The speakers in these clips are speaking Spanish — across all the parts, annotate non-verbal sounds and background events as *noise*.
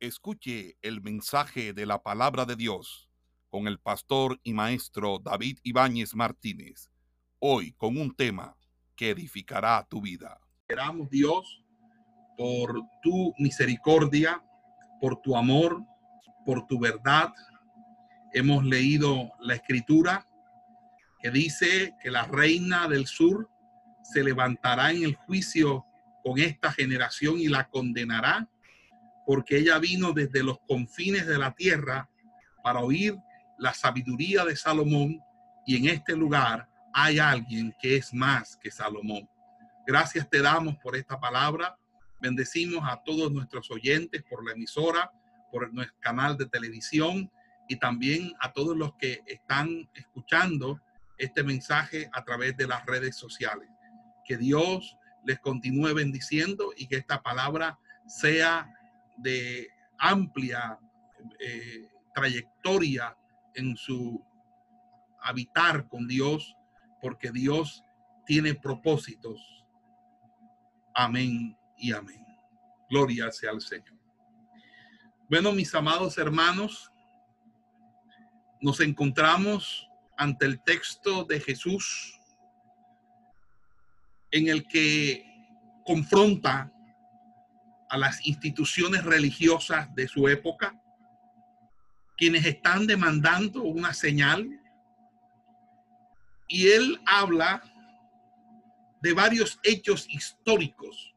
Escuche el mensaje de la palabra de Dios con el pastor y maestro David Ibáñez Martínez, hoy con un tema que edificará tu vida. Esperamos Dios por tu misericordia, por tu amor, por tu verdad. Hemos leído la escritura que dice que la reina del sur se levantará en el juicio con esta generación y la condenará, porque ella vino desde los confines de la tierra para oír la sabiduría de Salomón y en este lugar hay alguien que es más que Salomón. Gracias te damos por esta palabra. Bendecimos a todos nuestros oyentes por la emisora, por nuestro canal de televisión y también a todos los que están escuchando este mensaje a través de las redes sociales. Que Dios les continúe bendiciendo y que esta palabra sea de amplia eh, trayectoria en su habitar con Dios, porque Dios tiene propósitos. Amén y amén. Gloria sea al Señor. Bueno, mis amados hermanos, nos encontramos ante el texto de Jesús en el que confronta a las instituciones religiosas de su época, quienes están demandando una señal, y él habla de varios hechos históricos,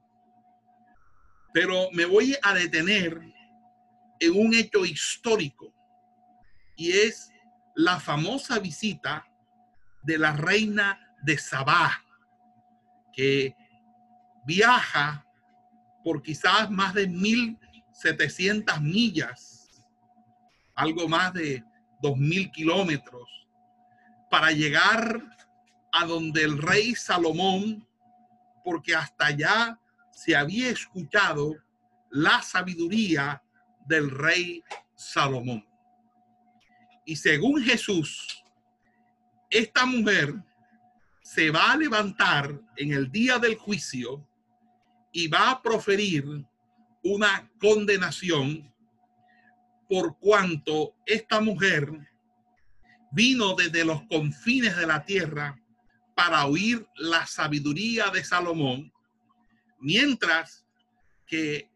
pero me voy a detener en un hecho histórico, y es la famosa visita de la reina de Sabá, que viaja por quizás más de 1.700 millas, algo más de 2.000 kilómetros, para llegar a donde el rey Salomón, porque hasta allá se había escuchado la sabiduría del rey Salomón. Y según Jesús, esta mujer se va a levantar en el día del juicio y va a proferir una condenación por cuanto esta mujer vino desde los confines de la tierra para oír la sabiduría de Salomón, mientras que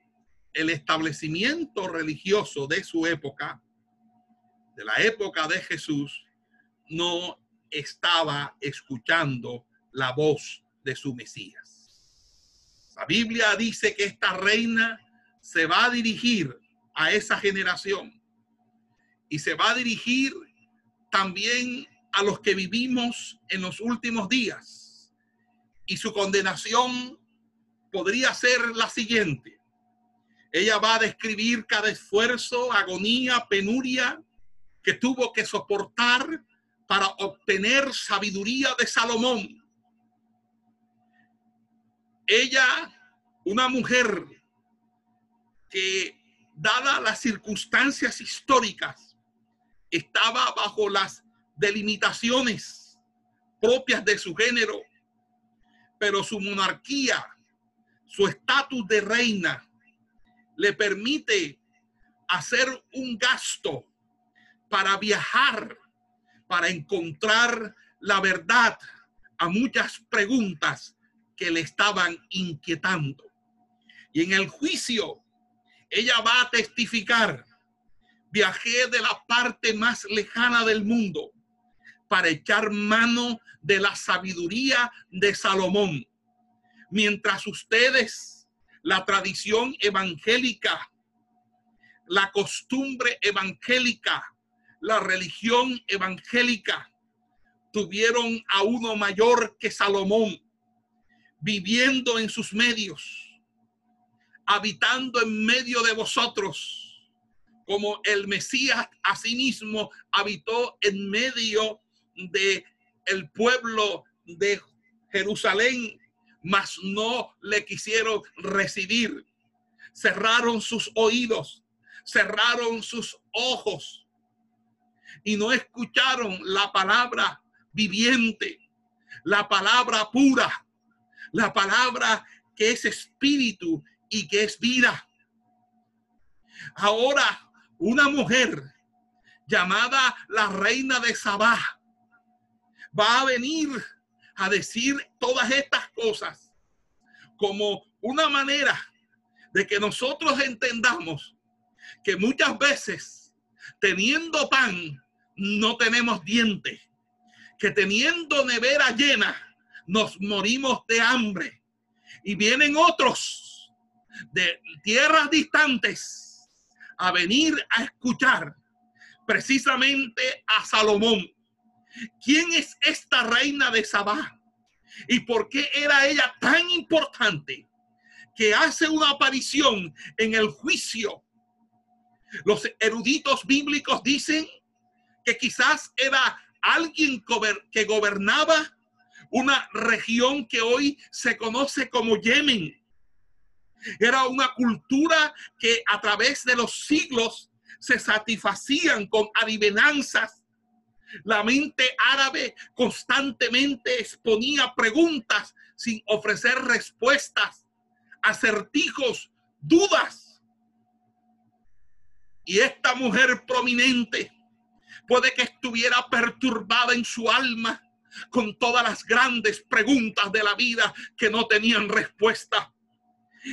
el establecimiento religioso de su época de la época de Jesús no estaba escuchando la voz de su Mesías. La Biblia dice que esta reina se va a dirigir a esa generación y se va a dirigir también a los que vivimos en los últimos días. Y su condenación podría ser la siguiente. Ella va a describir cada esfuerzo, agonía, penuria que tuvo que soportar para obtener sabiduría de Salomón. Ella, una mujer que, dadas las circunstancias históricas, estaba bajo las delimitaciones propias de su género, pero su monarquía, su estatus de reina, le permite hacer un gasto para viajar, para encontrar la verdad a muchas preguntas que le estaban inquietando. Y en el juicio, ella va a testificar, viajé de la parte más lejana del mundo para echar mano de la sabiduría de Salomón. Mientras ustedes, la tradición evangélica, la costumbre evangélica, la religión evangélica tuvieron a uno mayor que Salomón, viviendo en sus medios, habitando en medio de vosotros, como el Mesías asimismo habitó en medio de el pueblo de Jerusalén, mas no le quisieron recibir. Cerraron sus oídos, cerraron sus ojos y no escucharon la palabra viviente, la palabra pura, la palabra que es espíritu y que es vida. Ahora, una mujer llamada la reina de Sabá va a venir a decir todas estas cosas como una manera de que nosotros entendamos que muchas veces teniendo pan no tenemos dientes, que teniendo nevera llena nos morimos de hambre y vienen otros de tierras distantes a venir a escuchar precisamente a Salomón. ¿Quién es esta reina de Sabá? ¿Y por qué era ella tan importante que hace una aparición en el juicio? Los eruditos bíblicos dicen que quizás era alguien que gobernaba una región que hoy se conoce como Yemen. Era una cultura que a través de los siglos se satisfacían con adivinanzas. La mente árabe constantemente exponía preguntas sin ofrecer respuestas, acertijos, dudas. Y esta mujer prominente puede que estuviera perturbada en su alma con todas las grandes preguntas de la vida que no tenían respuesta.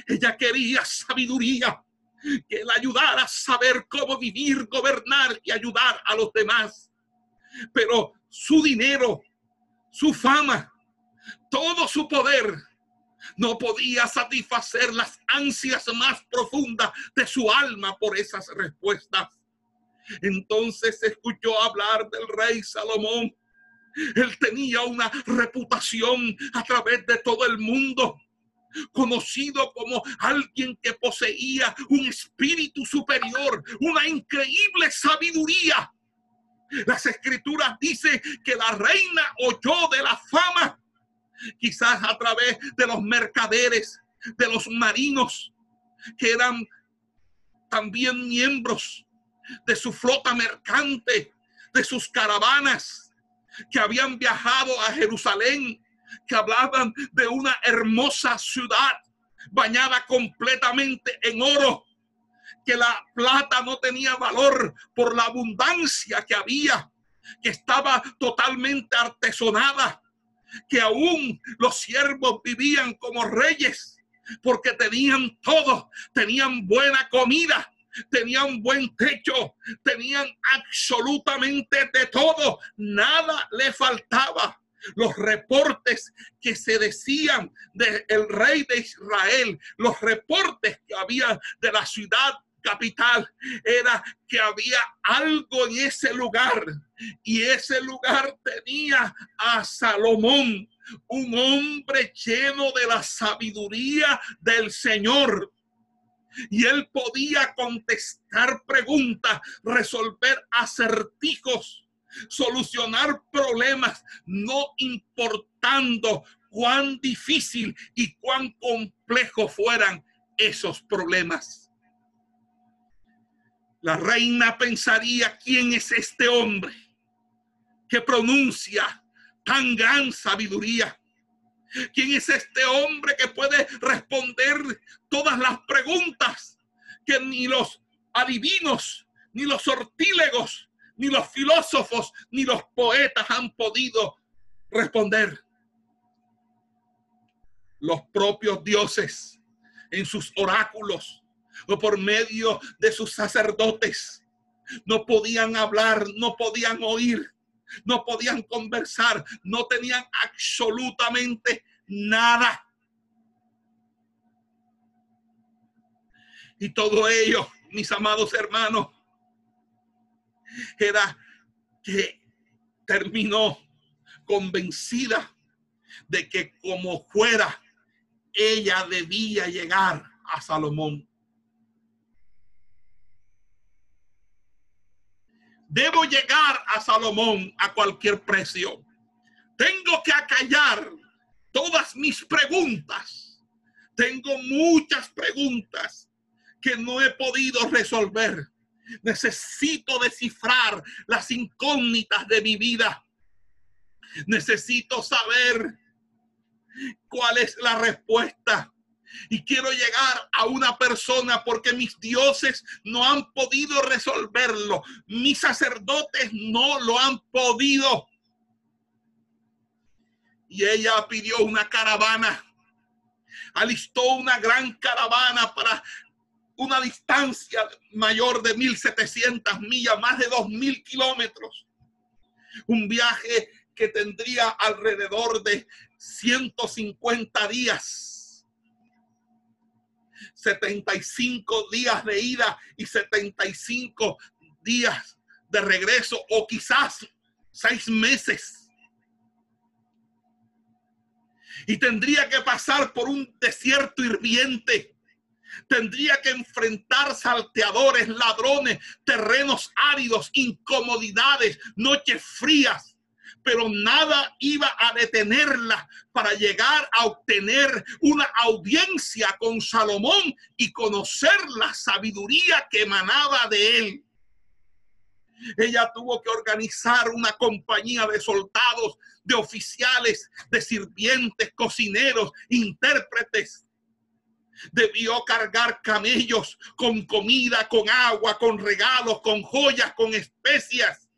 Ella quería sabiduría que la ayudara a saber cómo vivir, gobernar y ayudar a los demás. Pero su dinero, su fama, todo su poder no podía satisfacer las ansias más profundas de su alma por esas respuestas. Entonces escuchó hablar del rey Salomón. Él tenía una reputación a través de todo el mundo conocido como alguien que poseía un espíritu superior, una increíble sabiduría. Las escrituras dicen que la reina oyó de la fama, quizás a través de los mercaderes, de los marinos, que eran también miembros de su flota mercante, de sus caravanas, que habían viajado a Jerusalén que hablaban de una hermosa ciudad bañada completamente en oro, que la plata no tenía valor por la abundancia que había, que estaba totalmente artesonada, que aún los siervos vivían como reyes porque tenían todo, tenían buena comida, tenían buen techo, tenían absolutamente de todo, nada le faltaba los reportes que se decían del rey de Israel, los reportes que había de la ciudad capital era que había algo en ese lugar y ese lugar tenía a Salomón, un hombre lleno de la sabiduría del Señor. Y él podía contestar preguntas, resolver acertijos solucionar problemas, no importando cuán difícil y cuán complejo fueran esos problemas. La reina pensaría, ¿quién es este hombre que pronuncia tan gran sabiduría? ¿Quién es este hombre que puede responder todas las preguntas que ni los adivinos, ni los sortílegos, ni los filósofos, ni los poetas han podido responder. Los propios dioses en sus oráculos o por medio de sus sacerdotes no podían hablar, no podían oír, no podían conversar, no tenían absolutamente nada. Y todo ello, mis amados hermanos, era que terminó convencida de que como fuera, ella debía llegar a Salomón. Debo llegar a Salomón a cualquier precio. Tengo que acallar todas mis preguntas. Tengo muchas preguntas que no he podido resolver. Necesito descifrar las incógnitas de mi vida. Necesito saber cuál es la respuesta. Y quiero llegar a una persona porque mis dioses no han podido resolverlo. Mis sacerdotes no lo han podido. Y ella pidió una caravana. Alistó una gran caravana para una distancia mayor de 1700 millas, más de 2000 kilómetros. Un viaje que tendría alrededor de 150 días. 75 días de ida y 75 días de regreso o quizás seis meses. Y tendría que pasar por un desierto hirviente. Tendría que enfrentar salteadores, ladrones, terrenos áridos, incomodidades, noches frías pero nada iba a detenerla para llegar a obtener una audiencia con Salomón y conocer la sabiduría que emanaba de él. Ella tuvo que organizar una compañía de soldados, de oficiales, de sirvientes, cocineros, intérpretes. Debió cargar camellos con comida, con agua, con regalos, con joyas, con especias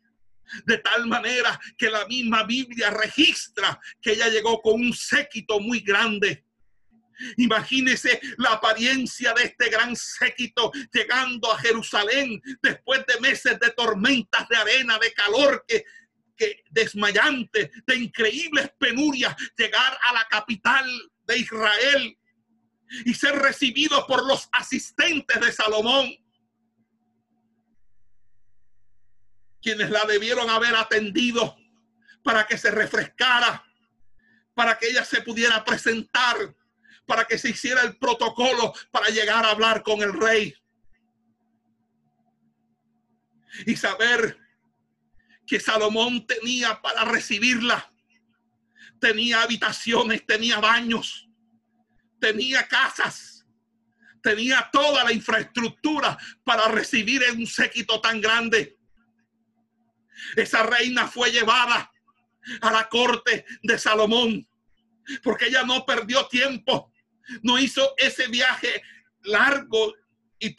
de tal manera que la misma Biblia registra que ella llegó con un séquito muy grande. Imagínese la apariencia de este gran séquito llegando a Jerusalén después de meses de tormentas de arena, de calor que, que desmayante, de increíbles penurias, llegar a la capital de Israel y ser recibido por los asistentes de Salomón quienes la debieron haber atendido para que se refrescara, para que ella se pudiera presentar, para que se hiciera el protocolo para llegar a hablar con el rey. Y saber que Salomón tenía para recibirla. Tenía habitaciones, tenía baños, tenía casas, tenía toda la infraestructura para recibir en un séquito tan grande. Esa reina fue llevada a la corte de Salomón porque ella no perdió tiempo, no hizo ese viaje largo y,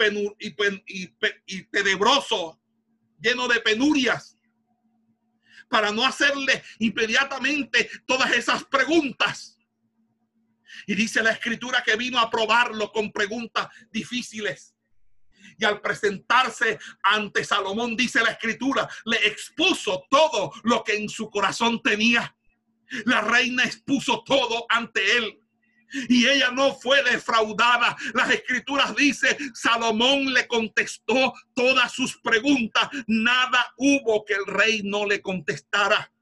y, tenebroso, lleno de penurias, para no hacerle inmediatamente todas esas preguntas. Y dice la escritura que vino a probarlo con preguntas difíciles y al presentarse ante Salomón, dice la escritura, le expuso todo lo que en su corazón tenía. La reina expuso todo ante él. Y ella no fue defraudada. Las escrituras dice, Salomón le contestó todas sus preguntas. Nada hubo que el rey no le contestara.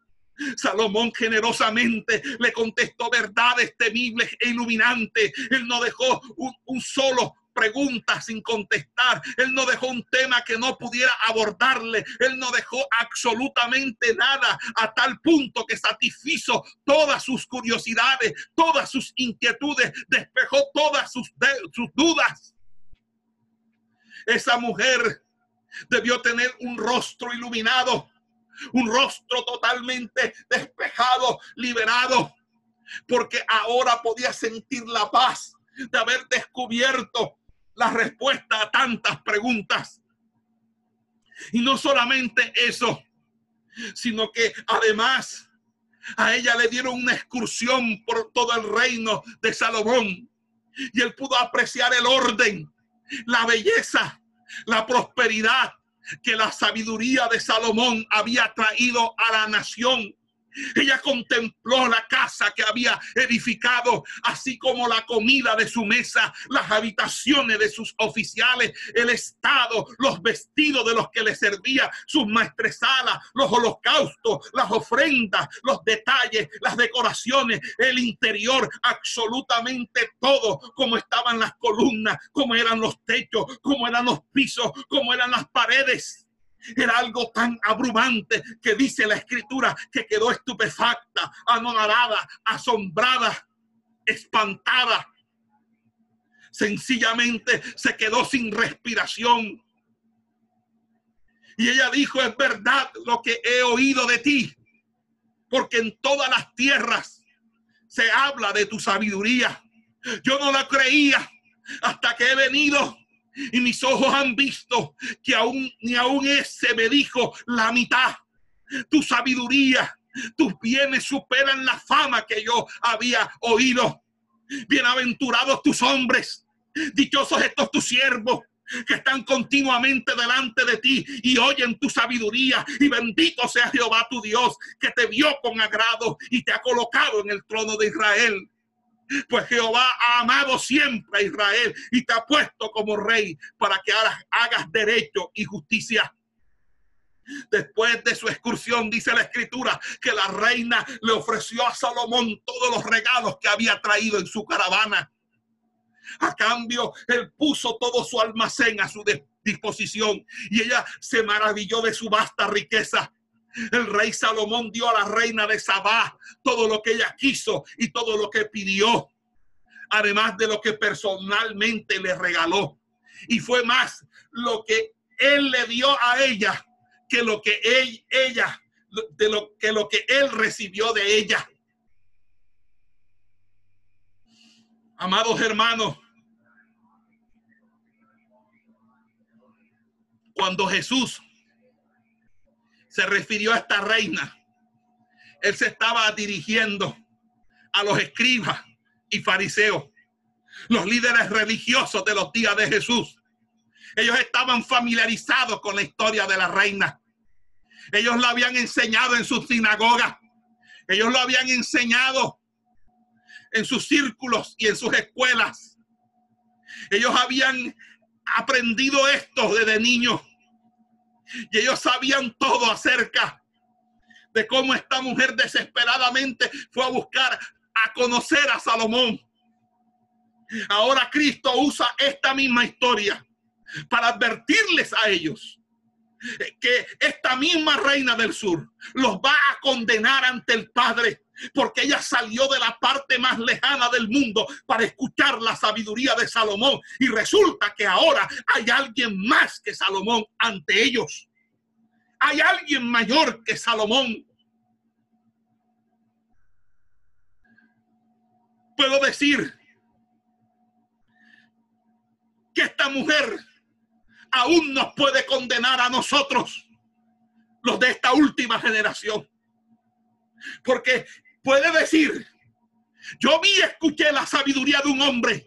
Salomón generosamente le contestó verdades temibles e iluminantes. Él no dejó un, un solo preguntas sin contestar. Él no dejó un tema que no pudiera abordarle. Él no dejó absolutamente nada a tal punto que satisfizo todas sus curiosidades, todas sus inquietudes, despejó todas sus, sus dudas. Esa mujer debió tener un rostro iluminado, un rostro totalmente despejado, liberado, porque ahora podía sentir la paz de haber descubierto la respuesta a tantas preguntas. Y no solamente eso, sino que además a ella le dieron una excursión por todo el reino de Salomón. Y él pudo apreciar el orden, la belleza, la prosperidad que la sabiduría de Salomón había traído a la nación. Ella contempló la casa que había edificado, así como la comida de su mesa, las habitaciones de sus oficiales, el estado, los vestidos de los que le servía, sus maestresalas, los holocaustos, las ofrendas, los detalles, las decoraciones, el interior, absolutamente todo, como estaban las columnas, como eran los techos, como eran los pisos, como eran las paredes. Era algo tan abrumante que dice la escritura que quedó estupefacta, anonadada, asombrada, espantada. Sencillamente se quedó sin respiración. Y ella dijo, es verdad lo que he oído de ti, porque en todas las tierras se habla de tu sabiduría. Yo no la creía hasta que he venido y mis ojos han visto que aún ni aún ese me dijo la mitad. Tu sabiduría, tus bienes superan la fama que yo había oído. Bienaventurados tus hombres, dichosos estos tus siervos que están continuamente delante de ti y oyen tu sabiduría. Y bendito sea Jehová tu Dios, que te vio con agrado y te ha colocado en el trono de Israel. Pues Jehová ha amado siempre a Israel y te ha puesto como rey para que hagas, derecho y justicia. Después de su excursión, dice la escritura, que la reina le ofreció a Salomón todos los regalos que había traído en su caravana. A cambio, él puso todo su almacén a su disposición y ella se maravilló de su vasta riqueza. El rey Salomón dio a la reina de Sabá todo lo que ella quiso y todo lo que pidió, además de lo que personalmente le regaló. Y fue más lo que él le dio a ella que lo que ella, de lo que lo que él recibió de ella. Amados hermanos, cuando Jesús se refirió a esta reina, él se estaba dirigiendo a los escribas y fariseos, los líderes religiosos de los días de Jesús. Ellos estaban familiarizados con la historia de la reina. Ellos lo habían enseñado en sus sinagogas. Ellos lo habían enseñado en sus círculos y en sus escuelas. Ellos habían aprendido esto desde niños. Y ellos sabían todo acerca de cómo esta mujer desesperadamente fue a buscar a conocer a Salomón. Ahora Cristo usa esta misma historia para advertirles a ellos que esta misma reina del sur los va a condenar ante el Padre porque ella salió de la parte más lejana del mundo para escuchar la sabiduría de Salomón y resulta que ahora hay alguien más que Salomón ante ellos. Hay alguien mayor que Salomón. Puedo decir que esta mujer aún nos puede condenar a nosotros, los de esta última generación. Porque puede decir, yo vi y escuché la sabiduría de un hombre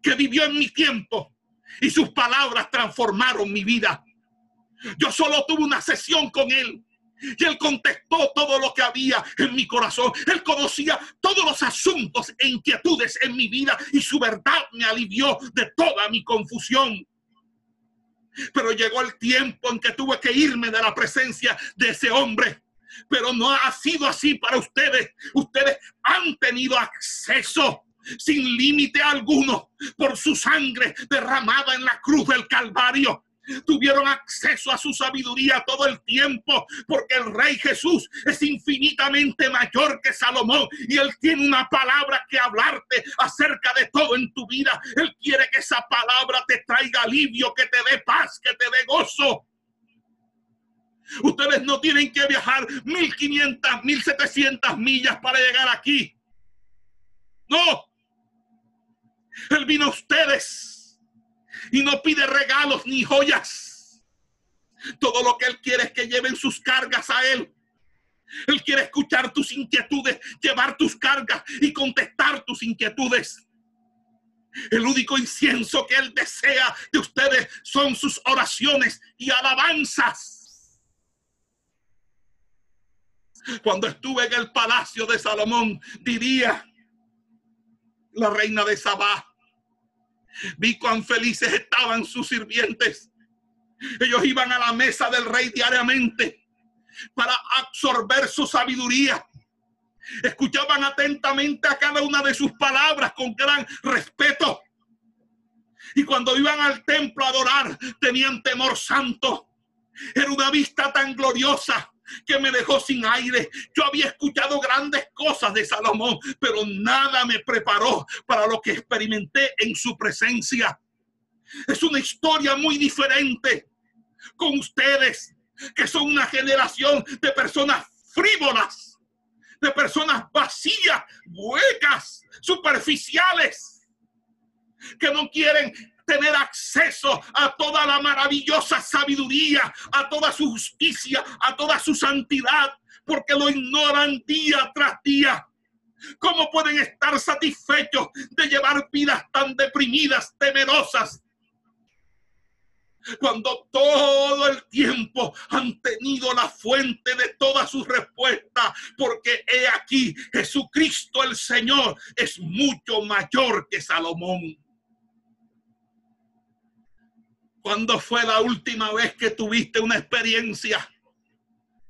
que vivió en mi tiempo y sus palabras transformaron mi vida. Yo solo tuve una sesión con él y él contestó todo lo que había en mi corazón. Él conocía todos los asuntos e inquietudes en mi vida y su verdad me alivió de toda mi confusión. Pero llegó el tiempo en que tuve que irme de la presencia de ese hombre. Pero no ha sido así para ustedes. Ustedes han tenido acceso sin límite alguno por su sangre derramada en la cruz del Calvario tuvieron acceso a su sabiduría todo el tiempo, porque el Rey Jesús es infinitamente mayor que Salomón y él tiene una palabra que hablarte acerca de todo en tu vida. Él quiere que esa palabra te traiga alivio, que te dé paz, que te dé gozo. Ustedes no tienen que viajar 1500, 1700 millas para llegar aquí. No. Él vino a ustedes y no pide regalos ni joyas. Todo lo que Él quiere es que lleven sus cargas a Él. Él quiere escuchar tus inquietudes, llevar tus cargas y contestar tus inquietudes. El único incienso que Él desea de ustedes son sus oraciones y alabanzas. Cuando estuve en el palacio de Salomón, diría la reina de Sabá, Vi cuán felices estaban sus sirvientes. Ellos iban a la mesa del rey diariamente para absorber su sabiduría. Escuchaban atentamente a cada una de sus palabras con gran respeto. Y cuando iban al templo a adorar, tenían temor santo. Era una vista tan gloriosa que me dejó sin aire. Yo había escuchado grandes cosas de Salomón, pero nada me preparó para lo que experimenté en su presencia. Es una historia muy diferente con ustedes, que son una generación de personas frívolas, de personas vacías, huecas, superficiales. que no quieren tener acceso a toda la maravillosa sabiduría, a toda su justicia, a toda su santidad, porque lo ignoran día tras día. ¿Cómo pueden estar satisfechos de llevar vidas tan deprimidas, temerosas? Cuando todo el tiempo han tenido la fuente de todas sus respuestas, porque he aquí, Jesucristo el Señor es mucho mayor que Salomón. ¿Cuándo fue la última vez que tuviste una experiencia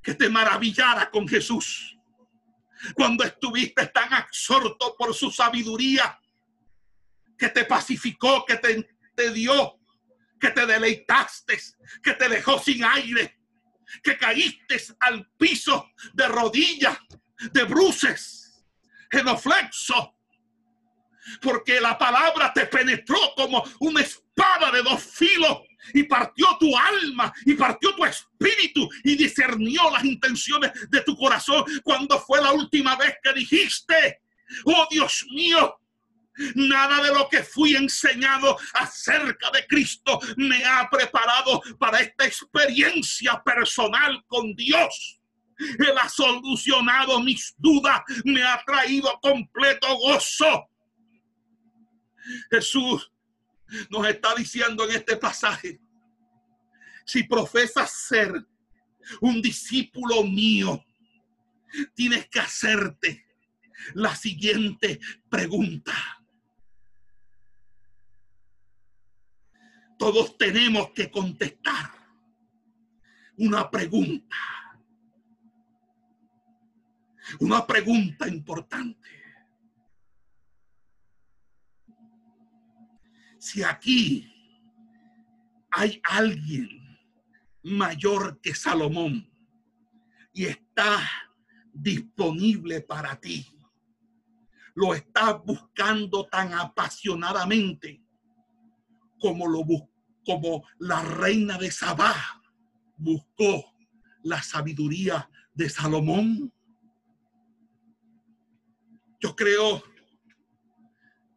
que te maravillara con Jesús? Cuando estuviste tan absorto por su sabiduría, que te pacificó, que te, dio, que te deleitaste, que te dejó sin aire, que caíste al piso de rodillas, de bruces, genoflexo, porque la palabra te penetró como una espada de dos filos y partió tu alma y partió tu espíritu y discernió las intenciones de tu corazón cuando fue la última vez que dijiste, oh Dios mío, Nada de lo que fui enseñado acerca de Cristo me ha preparado para esta experiencia personal con Dios. Él ha solucionado mis dudas, me ha traído completo gozo. Jesús nos está diciendo en este pasaje, si profesas ser un discípulo mío, tienes que hacerte la siguiente pregunta. Todos tenemos que contestar una pregunta. Una pregunta importante. Si aquí hay alguien mayor que Salomón y está disponible para ti, lo estás buscando tan apasionadamente como lo como la reina de Sabá buscó la sabiduría de Salomón. Yo creo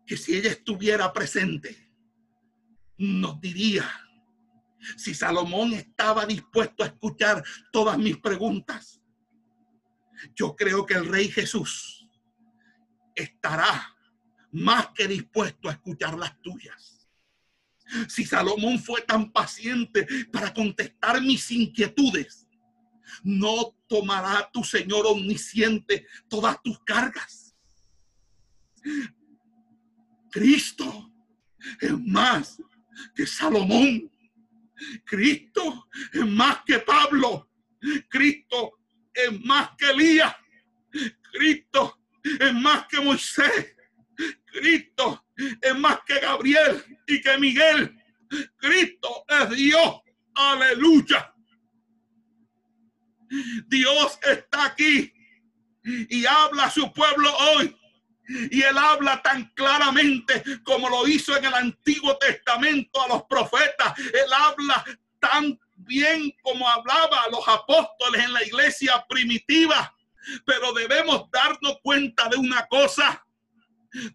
que si ella estuviera presente, nos diría si Salomón estaba dispuesto a escuchar todas mis preguntas. Yo creo que el rey Jesús estará más que dispuesto a escuchar las tuyas. Si Salomón fue tan paciente para contestar mis inquietudes, no tomará tu Señor omnisciente todas tus cargas. Cristo es más que Salomón. Cristo es más que Pablo. Cristo es más que Elías. Cristo es más que Moisés. Cristo es más que Gabriel y que Miguel. Cristo es Dios. Aleluya. Dios está aquí y habla a su pueblo hoy y él habla tan claramente como lo hizo en el Antiguo Testamento a los profetas. Él habla tan bien como hablaba a los apóstoles en la iglesia primitiva. Pero debemos darnos cuenta de una cosa.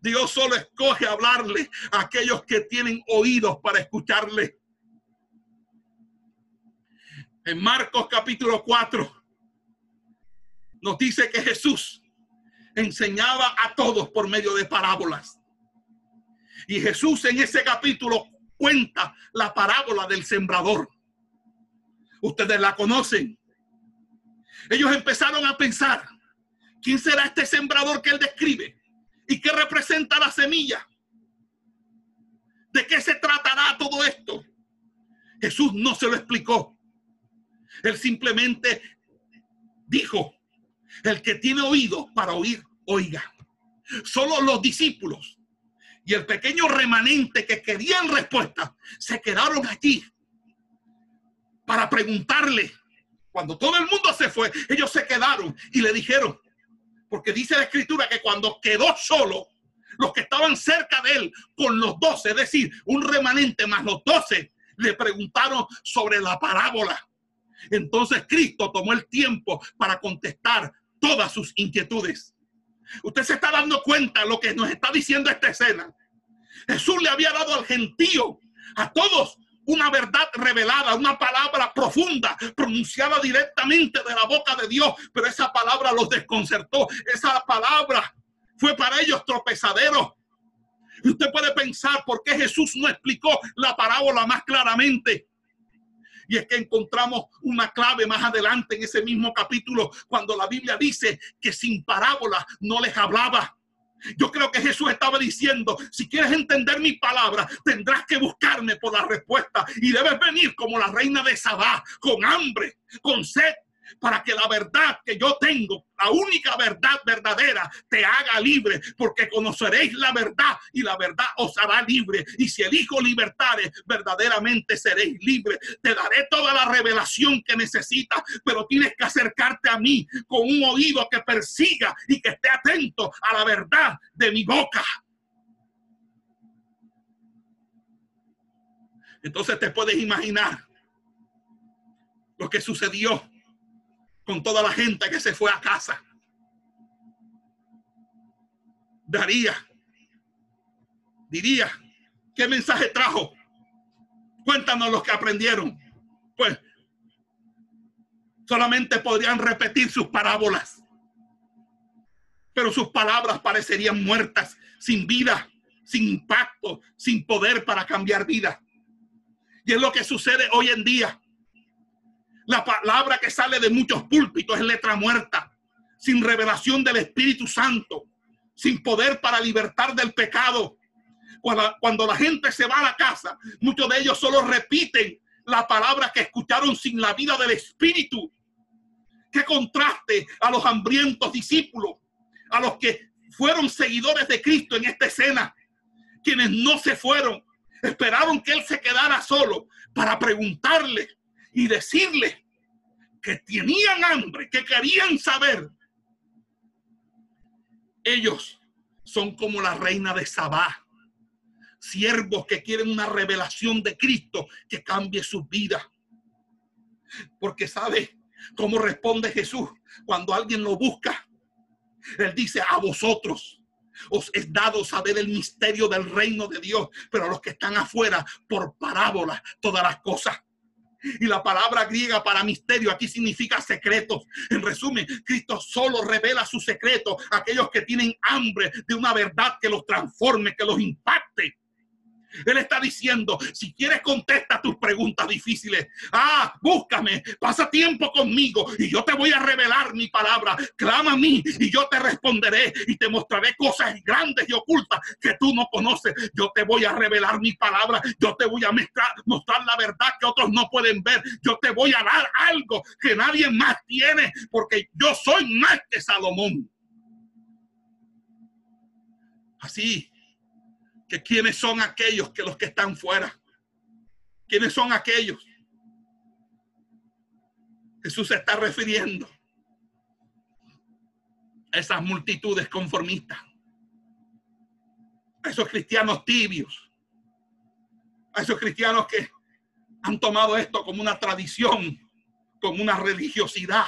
Dios solo escoge hablarle a aquellos que tienen oídos para escucharle. En Marcos capítulo 4 nos dice que Jesús enseñaba a todos por medio de parábolas. Y Jesús en ese capítulo cuenta la parábola del sembrador. Ustedes la conocen. Ellos empezaron a pensar, ¿quién será este sembrador que él describe? ¿Y qué representa la semilla? ¿De qué se tratará todo esto? Jesús no se lo explicó. Él simplemente dijo, el que tiene oído para oír, oiga. Solo los discípulos y el pequeño remanente que querían respuesta se quedaron allí para preguntarle. Cuando todo el mundo se fue, ellos se quedaron y le dijeron, porque dice la escritura que cuando quedó solo, los que estaban cerca de él con los doce, es decir, un remanente más los doce, le preguntaron sobre la parábola. Entonces Cristo tomó el tiempo para contestar todas sus inquietudes. Usted se está dando cuenta de lo que nos está diciendo esta escena. Jesús le había dado al gentío, a todos, una verdad revelada, una palabra profunda, pronunciada directamente de la boca de Dios, pero esa palabra los desconcertó, esa palabra fue para ellos tropezadero. Usted puede pensar por qué Jesús no explicó la parábola más claramente. Y es que encontramos una clave más adelante en ese mismo capítulo, cuando la Biblia dice que sin parábola no les hablaba. Yo creo que Jesús estaba diciendo, si quieres entender mi palabra, tendrás que buscarme por la respuesta y debes venir como la reina de Sabá, con hambre, con sed, para que la verdad que yo tengo, la única verdad verdadera, te haga libre, porque conoceréis la verdad y la verdad os hará libre. Y si el Hijo verdaderamente seréis libres. Te daré toda la revelación que necesitas, pero tienes que acercarte a mí con un oído que persiga y que esté atento a la verdad de mi boca. Entonces te puedes imaginar lo que sucedió con toda la gente que se fue a casa. Daría, diría, ¿qué mensaje trajo? Cuéntanos los que aprendieron. Pues solamente podrían repetir sus parábolas, pero sus palabras parecerían muertas, sin vida, sin impacto, sin poder para cambiar vida. Y es lo que sucede hoy en día. La palabra que sale de muchos púlpitos es letra muerta, sin revelación del Espíritu Santo, sin poder para libertar del pecado. Cuando, la gente se va a la casa, muchos de ellos solo repiten la palabra que escucharon sin la vida del Espíritu. Qué contraste a los hambrientos discípulos, a los que fueron seguidores de Cristo en esta escena, quienes no se fueron, esperaron que Él se quedara solo para preguntarle y decirle que tenían hambre, que querían saber. Ellos son como la reina de Sabá, siervos que quieren una revelación de Cristo que cambie su vida. Porque sabe cómo responde Jesús cuando alguien lo busca. Él dice a vosotros os es dado saber el misterio del reino de Dios, pero a los que están afuera por parábolas todas las cosas y la palabra griega para misterio aquí significa secretos. En resumen, Cristo solo revela su secreto a aquellos que tienen hambre de una verdad que los transforme, que los impacte. Él está diciendo, si quieres contesta tus preguntas difíciles. Ah, búscame, pasa tiempo conmigo y yo te voy a revelar mi palabra. Clama a mí y yo te responderé y te mostraré cosas grandes y ocultas que tú no conoces. Yo te voy a revelar mi palabra. Yo te voy a mostrar, mostrar la verdad que otros no pueden ver. Yo te voy a dar algo que nadie más tiene porque yo soy más que Salomón. Así que quiénes son aquellos que los que están fuera. ¿Quiénes son aquellos? Jesús se está refiriendo a esas multitudes conformistas, a esos cristianos tibios, a esos cristianos que han tomado esto como una tradición, como una religiosidad,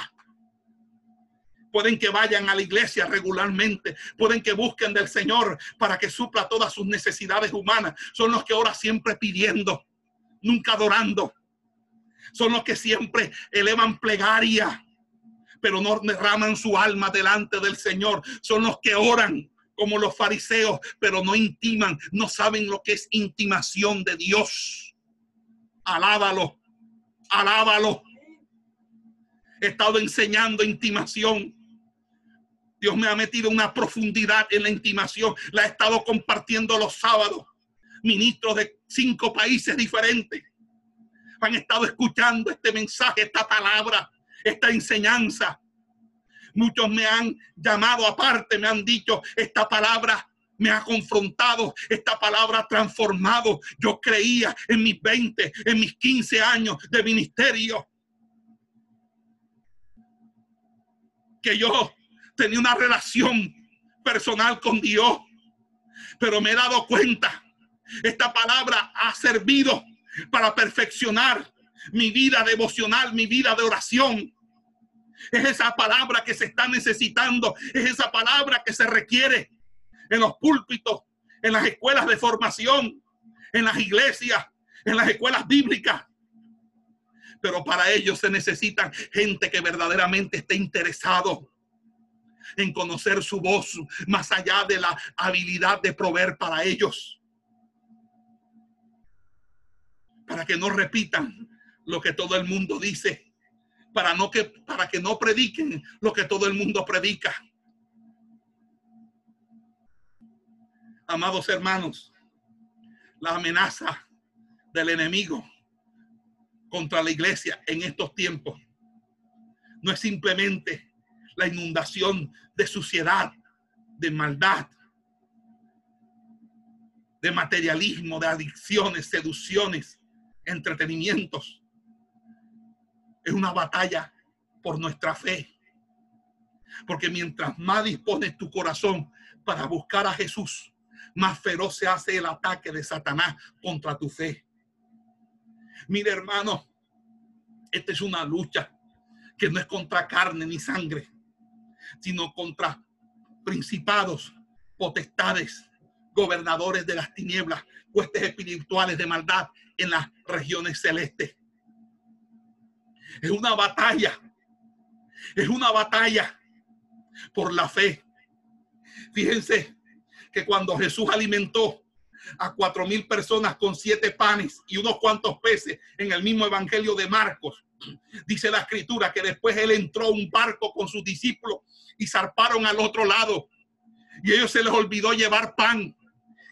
pueden que vayan a la iglesia regularmente, pueden que busquen del Señor para que supla todas sus necesidades humanas. Son los que ahora siempre pidiendo, nunca adorando. Son los que siempre elevan plegaria, pero no derraman su alma delante del Señor. Son los que oran como los fariseos, pero no intiman, no saben lo que es intimación de Dios. Alábalo, alábalo. He estado enseñando intimación Dios me ha metido una profundidad en la intimación. La he estado compartiendo los sábados. Ministros de cinco países diferentes han estado escuchando este mensaje, esta palabra, esta enseñanza. Muchos me han llamado aparte, me han dicho, esta palabra me ha confrontado, esta palabra ha transformado. Yo creía en mis 20, en mis 15 años de ministerio, que yo tenía una relación personal con Dios. Pero me he dado cuenta, esta palabra ha servido para perfeccionar mi vida devocional, mi vida de oración. Es esa palabra que se está necesitando, es esa palabra que se requiere en los púlpitos, en las escuelas de formación, en las iglesias, en las escuelas bíblicas. Pero para ello se necesitan gente que verdaderamente esté interesado en conocer su voz más allá de la habilidad de proveer para ellos. Para que no repitan lo que todo el mundo dice, para no que para que no prediquen lo que todo el mundo predica. Amados hermanos, la amenaza del enemigo contra la iglesia en estos tiempos no es simplemente la inundación de suciedad, de maldad, de materialismo, de adicciones, seducciones, entretenimientos. Es una batalla por nuestra fe. Porque mientras más dispones tu corazón para buscar a Jesús, más feroz se hace el ataque de Satanás contra tu fe. Mire, hermano, esta es una lucha que no es contra carne ni sangre, sino contra principados, potestades, gobernadores de las tinieblas, huestes espirituales de maldad en las regiones celestes. Es una batalla, es una batalla por la fe. Fíjense que cuando Jesús alimentó a cuatro mil personas con siete panes y unos cuantos peces en el mismo evangelio de Marcos, dice la escritura que después él entró a un barco con sus discípulos y zarparon al otro lado. Y ellos se les olvidó llevar pan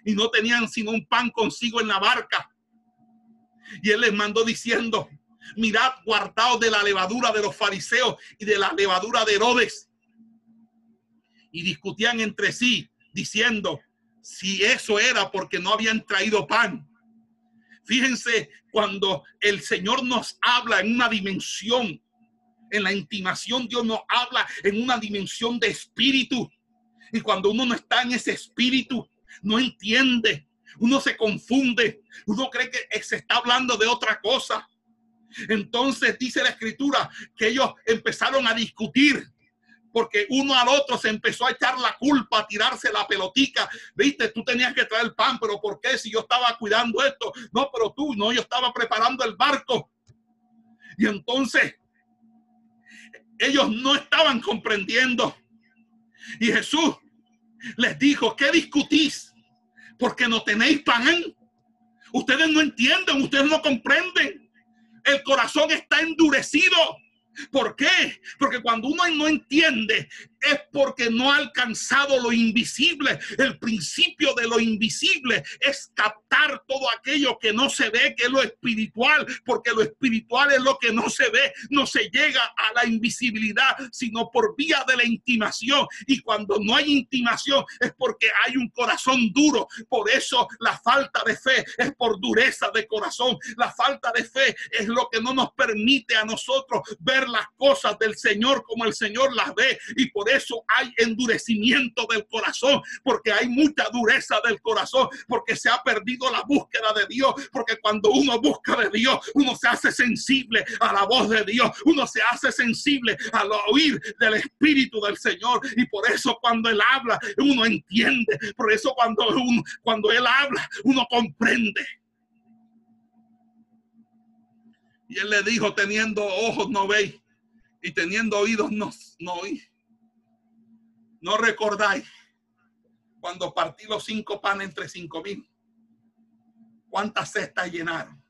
y no tenían sino un pan consigo en la barca. Y él les mandó diciendo, mirad, guardaos de la levadura de los fariseos y de la levadura de Herodes. Y discutían entre sí, diciendo, si eso era porque no habían traído pan. Fíjense cuando el Señor nos habla en una dimensión, en la intimación, Dios nos habla en una dimensión de espíritu. Y cuando uno no está en ese espíritu, no entiende, uno se confunde, uno cree que se está hablando de otra cosa. Entonces dice la escritura que ellos empezaron a discutir porque uno al otro se empezó a echar la culpa, a tirarse la pelotica. Viste, tú tenías que traer el pan, pero ¿por qué si yo estaba cuidando esto? No, pero tú, no, yo estaba preparando el barco. Y entonces ellos no estaban comprendiendo. Y Jesús les dijo, ¿qué discutís? Porque no tenéis pan. Ustedes no entienden, ustedes no comprenden. El corazón está endurecido. ¿Por qué? Porque cuando uno no entiende es porque no ha alcanzado lo invisible. El principio de lo invisible es captar todo aquello que no se ve, que es lo espiritual, porque lo espiritual es lo que no se ve, no se llega a la invisibilidad, sino por vía de la intimación. Y cuando no hay intimación es porque hay un corazón duro. Por eso la falta de fe es por dureza de corazón. La falta de fe es lo que no nos permite a nosotros ver las cosas del Señor como el Señor las ve. Y eso hay endurecimiento del corazón, porque hay mucha dureza del corazón, porque se ha perdido la búsqueda de Dios, porque cuando uno busca de Dios, uno se hace sensible a la voz de Dios, uno se hace sensible al oír del Espíritu del Señor. Y por eso cuando Él habla, uno entiende. Por eso cuando, uno, cuando Él habla, uno comprende. Y él le dijo, teniendo ojos no veis y teniendo oídos no, no oís. No recordáis cuando partí los cinco panes entre cinco mil. ¿Cuántas cestas llenaron?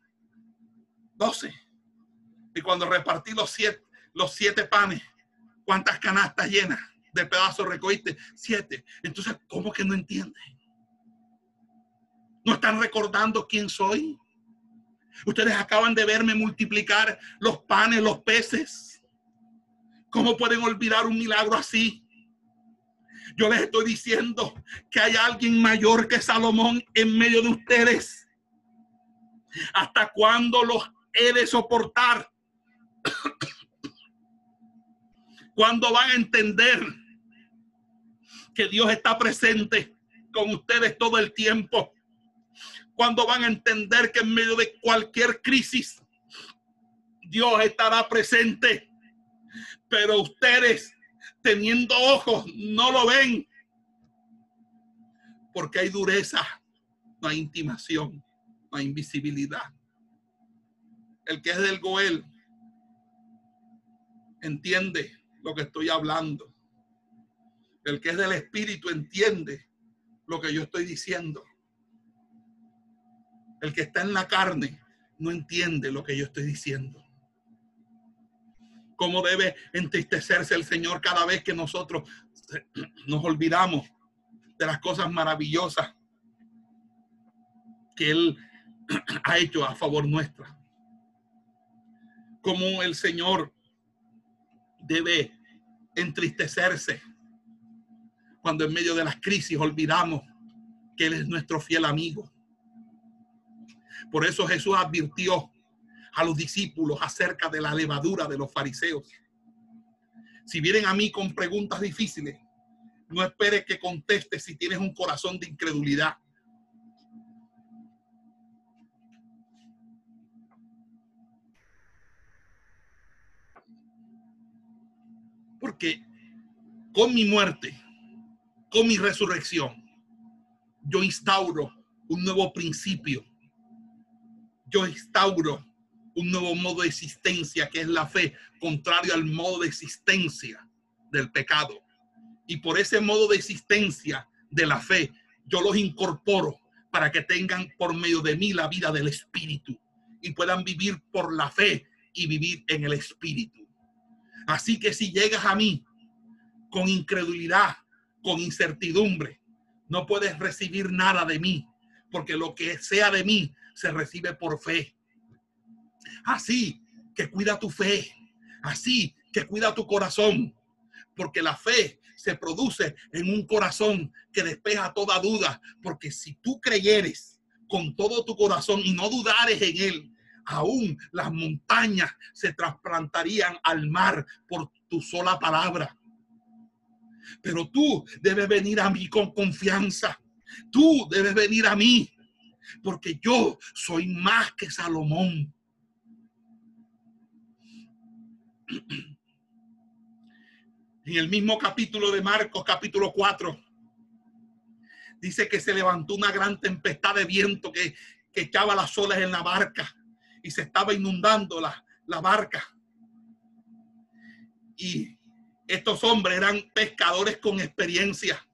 Doce. Y cuando repartí los siete, los siete panes, ¿cuántas canastas llenas de pedazos recogiste? Siete. Entonces, ¿cómo que no entienden? ¿No están recordando quién soy? Ustedes acaban de verme multiplicar los panes, los peces. ¿Cómo pueden olvidar un milagro así? Yo les estoy diciendo que hay alguien mayor que Salomón en medio de ustedes. ¿Hasta cuándo los he de soportar? *coughs* ¿Cuándo van a entender que Dios está presente con ustedes todo el tiempo? ¿Cuándo van a entender que en medio de cualquier crisis Dios estará presente? Pero ustedes teniendo ojos, no lo ven. Porque hay dureza, no hay intimación, no hay invisibilidad. El que es del Goel entiende lo que estoy hablando. El que es del Espíritu entiende lo que yo estoy diciendo. El que está en la carne no entiende lo que yo estoy diciendo. Cómo debe entristecerse el Señor cada vez que nosotros *clears throat* nos olvidamos de las cosas maravillosas que Él *clears throat* ha hecho a favor nuestra. Como el Señor debe entristecerse cuando en medio de las crisis olvidamos que Él es nuestro fiel amigo. Por eso Jesús advirtió a los discípulos acerca de la levadura de los fariseos. Si vienen a mí con preguntas difíciles, no esperes que conteste si tienes un corazón de incredulidad. Porque con mi muerte, con mi resurrección, yo instauro un nuevo principio. Yo instauro un nuevo modo de existencia que es la fe, contrario al modo de existencia del pecado. Y por ese modo de existencia de la fe, yo los incorporo para que tengan por medio de mí la vida del Espíritu y puedan vivir por la fe y vivir en el Espíritu. Así que si llegas a mí con incredulidad, con incertidumbre, no puedes recibir nada de mí, porque lo que sea de mí se recibe por fe. Así que cuida tu fe, así que cuida tu corazón, porque la fe se produce en un corazón que despeja toda duda, porque si tú creyeres con todo tu corazón y no dudares en él, aún las montañas se trasplantarían al mar por tu sola palabra. Pero tú debes venir a mí con confianza. Tú debes venir a mí, porque yo soy más que Salomón. *clears throat* En el mismo capítulo de Marcos, capítulo 4, dice que se levantó una gran tempestad de viento que, que echaba las olas en la barca y se estaba inundando la, la barca. Y estos hombres eran pescadores con experiencia.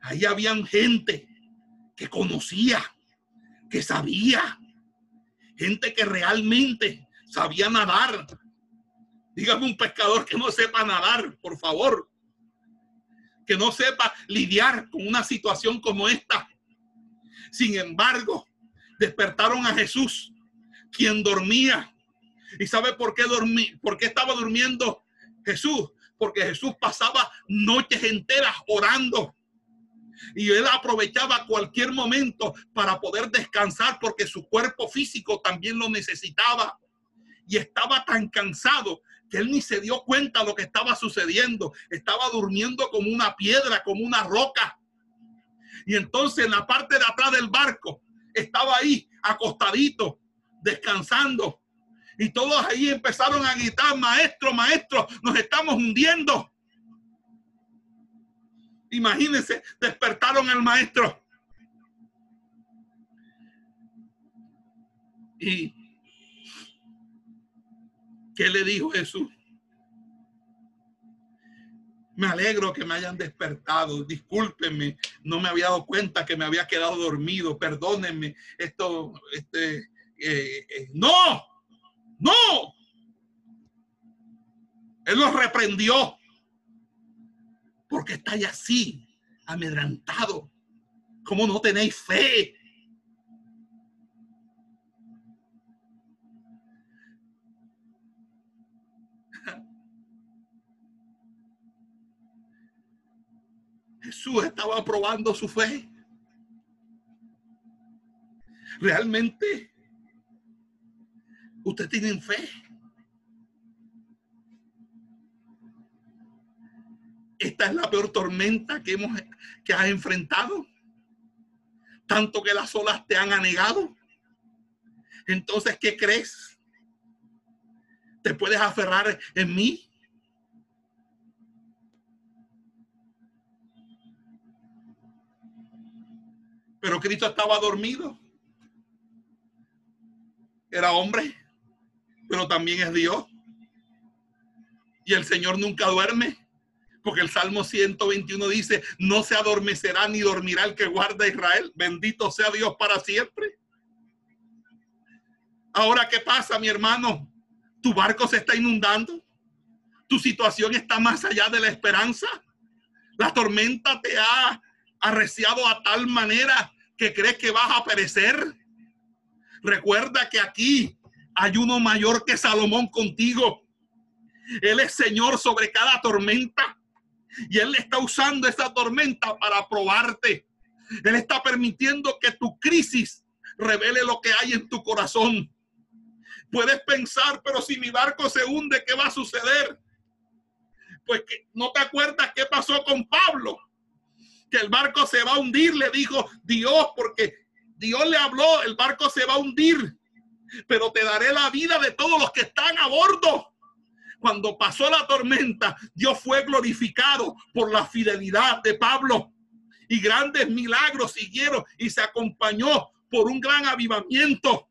Ahí habían gente que conocía, que sabía, gente que realmente sabía nadar, Dígame un pescador que no sepa nadar, por favor. Que no sepa lidiar con una situación como esta. Sin embargo, despertaron a Jesús, quien dormía. ¿Y sabe por qué dormí? ¿Por qué estaba durmiendo Jesús? Porque Jesús pasaba noches enteras orando. Y él aprovechaba cualquier momento para poder descansar porque su cuerpo físico también lo necesitaba. Y estaba tan cansado él ni se dio cuenta de lo que estaba sucediendo. Estaba durmiendo como una piedra, como una roca. Y entonces en la parte de atrás del barco estaba ahí acostadito, descansando. Y todos ahí empezaron a gritar, maestro, maestro, nos estamos hundiendo. Imagínense, despertaron al maestro. Y ¿Qué le dijo Jesús? Me alegro que me hayan despertado. Discúlpenme, no me había dado cuenta que me había quedado dormido. Perdónenme. Esto, este, eh, eh, no, no. Él los reprendió porque estáis así, amedrantado. ¿Cómo no tenéis fe? Jesús estaba probando su fe. Realmente, usted tiene fe. Esta es la peor tormenta que hemos que has enfrentado. Tanto que las olas te han anegado. Entonces, ¿qué crees? ¿Te puedes aferrar en mí? Pero Cristo estaba dormido. Era hombre, pero también es Dios. Y el Señor nunca duerme. Porque el Salmo 121 dice, no se adormecerá ni dormirá el que guarda a Israel. Bendito sea Dios para siempre. Ahora, ¿qué pasa, mi hermano? Tu barco se está inundando. Tu situación está más allá de la esperanza. La tormenta te ha arreciado a tal manera que crees que vas a perecer. Recuerda que aquí hay uno mayor que Salomón contigo. Él es Señor sobre cada tormenta. Y Él está usando esa tormenta para probarte. Él está permitiendo que tu crisis revele lo que hay en tu corazón. Puedes pensar, pero si mi barco se hunde, ¿qué va a suceder? Pues que no te acuerdas qué pasó con Pablo, que el barco se va a hundir, le dijo Dios, porque Dios le habló, el barco se va a hundir, pero te daré la vida de todos los que están a bordo cuando pasó la tormenta, Dios fue glorificado por la fidelidad de Pablo. Y grandes milagros siguieron y se acompañó por un gran avivamiento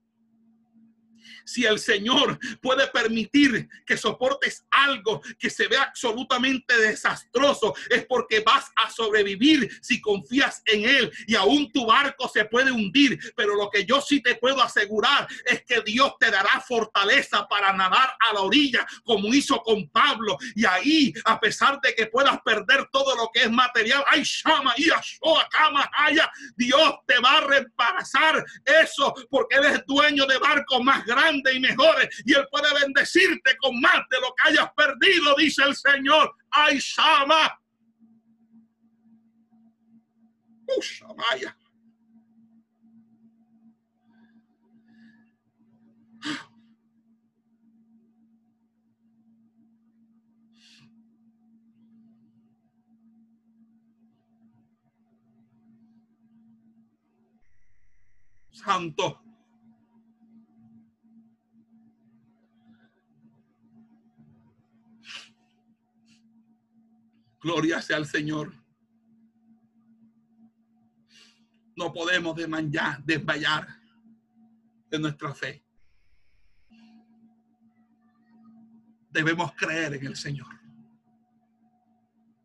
si el Señor puede permitir que soportes algo que se ve absolutamente desastroso, es porque vas a sobrevivir si confías en Él y aún tu barco se puede hundir. Pero lo que yo sí te puedo asegurar es que Dios te dará fortaleza para nadar a la orilla como hizo con Pablo. Y ahí, a pesar de que puedas perder todo lo que es material, ay, llama y cama, haya, Dios te va a repasar eso porque Él es dueño de barcos más grandes y mejores y Él puede bendecirte con más de lo que hayas perdido, dice el Señor. ¡Ay, Shama! vaya. Santo. Gloria sea al Señor. No podemos desmayar, de nuestra fe. Debemos creer en el Señor.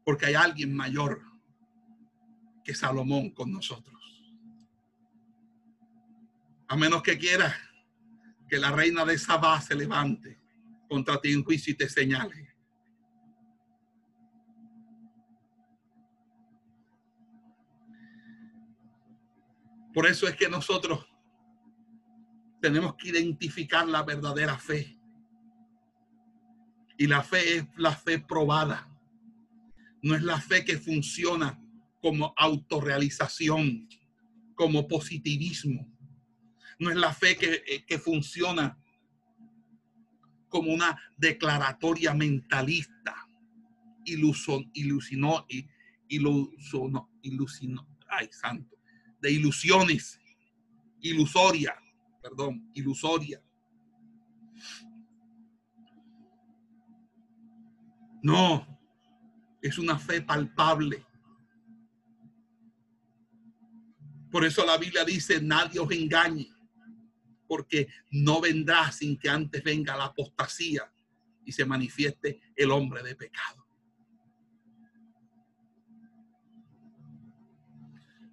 Porque hay alguien mayor que Salomón con nosotros. A menos que quiera que la reina de Sabá se levante contra ti en juicio y te señale Por eso es que nosotros tenemos que identificar la verdadera fe. Y la fe es la fe probada. No es la fe que funciona como autorrealización, como positivismo. No es la fe que, eh, que funciona como una declaratoria mentalista. Ilusion, ilusionó, ilusionó, ilusionó, ay santo de ilusiones, ilusoria, perdón, ilusoria. No, es una fe palpable. Por eso la Biblia dice, nadie os engañe, porque no vendrá sin que antes venga la apostasía y se manifieste el hombre de pecado.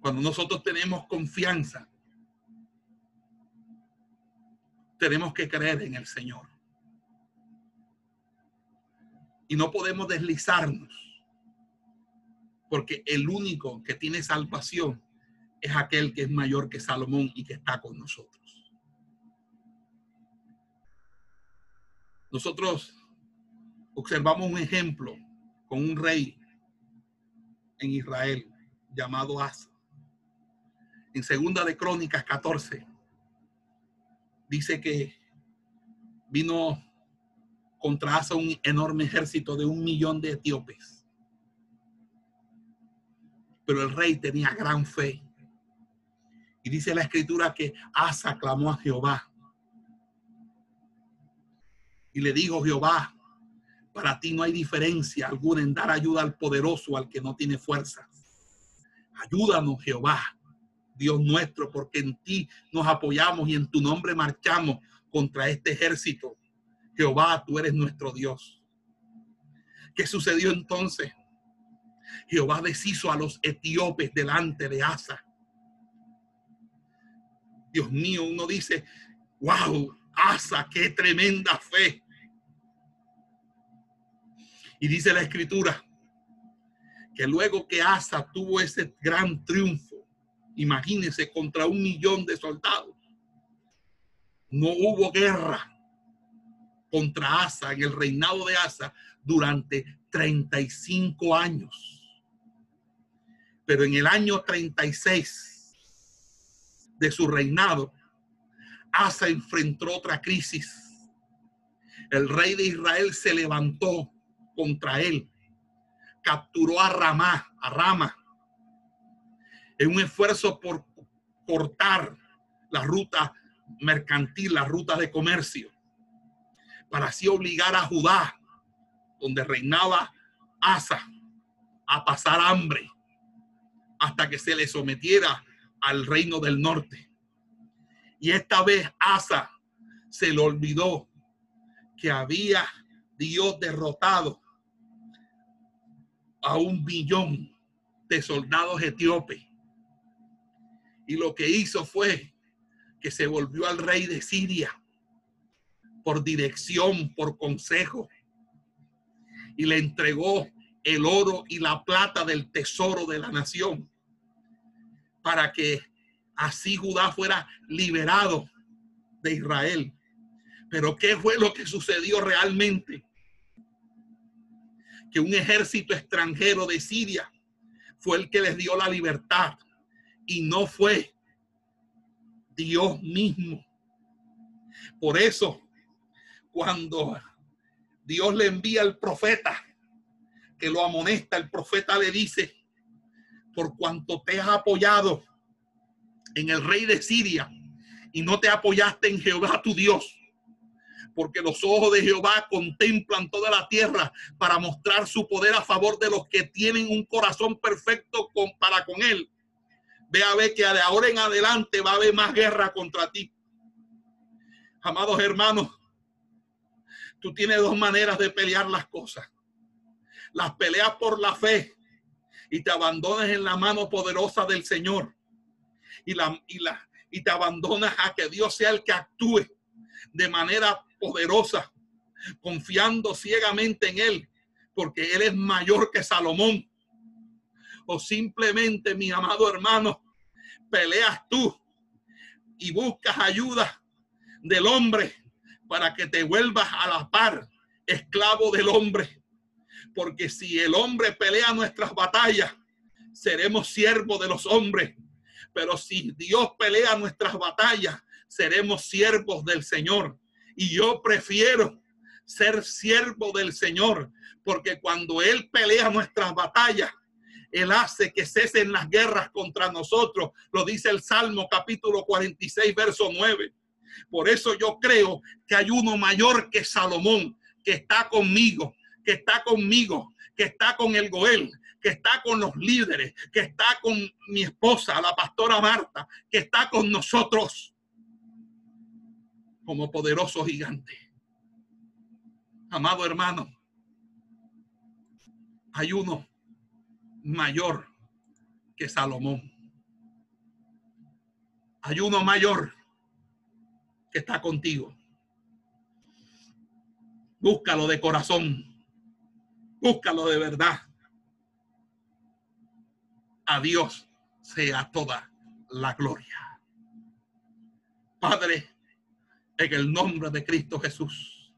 Cuando nosotros tenemos confianza, tenemos que creer en el Señor. Y no podemos deslizarnos, porque el único que tiene salvación es aquel que es mayor que Salomón y que está con nosotros. Nosotros observamos un ejemplo con un rey en Israel llamado Asa en segunda de Crónicas 14, dice que vino contra Asa un enorme ejército de un millón de etíopes. Pero el rey tenía gran fe. Y dice la escritura que Asa clamó a Jehová. Y le dijo Jehová, para ti no hay diferencia alguna en dar ayuda al poderoso, al que no tiene fuerza. Ayúdanos, Jehová, Dios nuestro, porque en ti nos apoyamos y en tu nombre marchamos contra este ejército. Jehová, tú eres nuestro Dios. ¿Qué sucedió entonces? Jehová deshizo a los etíopes delante de Asa. Dios mío, uno dice, wow, Asa, qué tremenda fe. Y dice la escritura que luego que Asa tuvo ese gran triunfo, imagínense, contra un millón de soldados, no hubo guerra contra Asa en el reinado de Asa durante 35 años. Pero en el año 36 de su reinado, Asa enfrentó otra crisis. El rey de Israel se levantó contra él. Capturó a Ramá, a Rama, en un esfuerzo por cortar la ruta mercantil, la ruta de comercio, para así obligar a Judá, donde reinaba Asa, a pasar hambre hasta que se le sometiera al reino del norte. Y esta vez Asa se le olvidó que había Dios derrotado a un millón de soldados etíopes. Y lo que hizo fue que se volvió al rey de Siria por dirección, por consejo, y le entregó el oro y la plata del tesoro de la nación para que así Judá fuera liberado de Israel. Pero ¿qué fue lo que sucedió realmente? Que un ejército extranjero de Siria fue el que les dio la libertad y no fue Dios mismo. Por eso, cuando Dios le envía al profeta, que lo amonesta, el profeta le dice, por cuanto te has apoyado en el rey de Siria y no te apoyaste en Jehová tu Dios, porque los ojos de Jehová contemplan toda la tierra para mostrar su poder a favor de los que tienen un corazón perfecto para con él. Ve a ver que de ahora en adelante va a haber más guerra contra ti. Amados hermanos, tú tienes dos maneras de pelear las cosas. Las peleas por la fe y te abandonas en la mano poderosa del Señor. Y, la, y, la, y te abandonas a que Dios sea el que actúe de manera poderosa, confiando ciegamente en Él, porque Él es mayor que Salomón. O simplemente, mi amado hermano, peleas tú y buscas ayuda del hombre para que te vuelvas a la par, esclavo del hombre. Porque si el hombre pelea nuestras batallas, seremos siervos de los hombres. Pero si Dios pelea nuestras batallas, seremos siervos del Señor. Y yo prefiero ser siervo del Señor, porque cuando Él pelea nuestras batallas, Él hace que cesen las guerras contra nosotros. Lo dice el Salmo capítulo 46, verso 9. Por eso yo creo que hay uno mayor que Salomón, que está conmigo, que está conmigo, que está con el Goel, que está con los líderes, que está con mi esposa, la pastora Marta, que está con nosotros como poderoso gigante. Amado hermano, hay uno mayor que Salomón. Hay uno mayor que está contigo. Búscalo de corazón. Búscalo de verdad. A Dios sea toda la gloria. Padre, en el nombre de Cristo Jesús,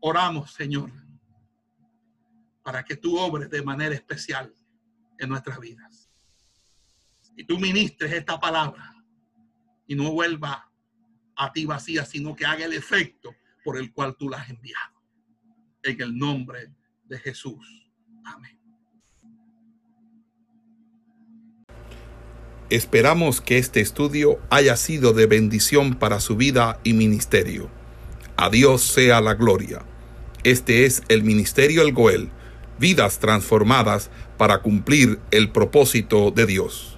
oramos, Señor, para que tú obres de manera especial en nuestras vidas. Y tú ministres esta palabra y no vuelva a ti vacía, sino que haga el efecto por el cual tú la has enviado en el nombre de Jesús. Amén. Esperamos que este estudio haya sido de bendición para su vida y ministerio. A Dios sea la gloria. Este es el Ministerio El Goel, vidas transformadas para cumplir el propósito de Dios.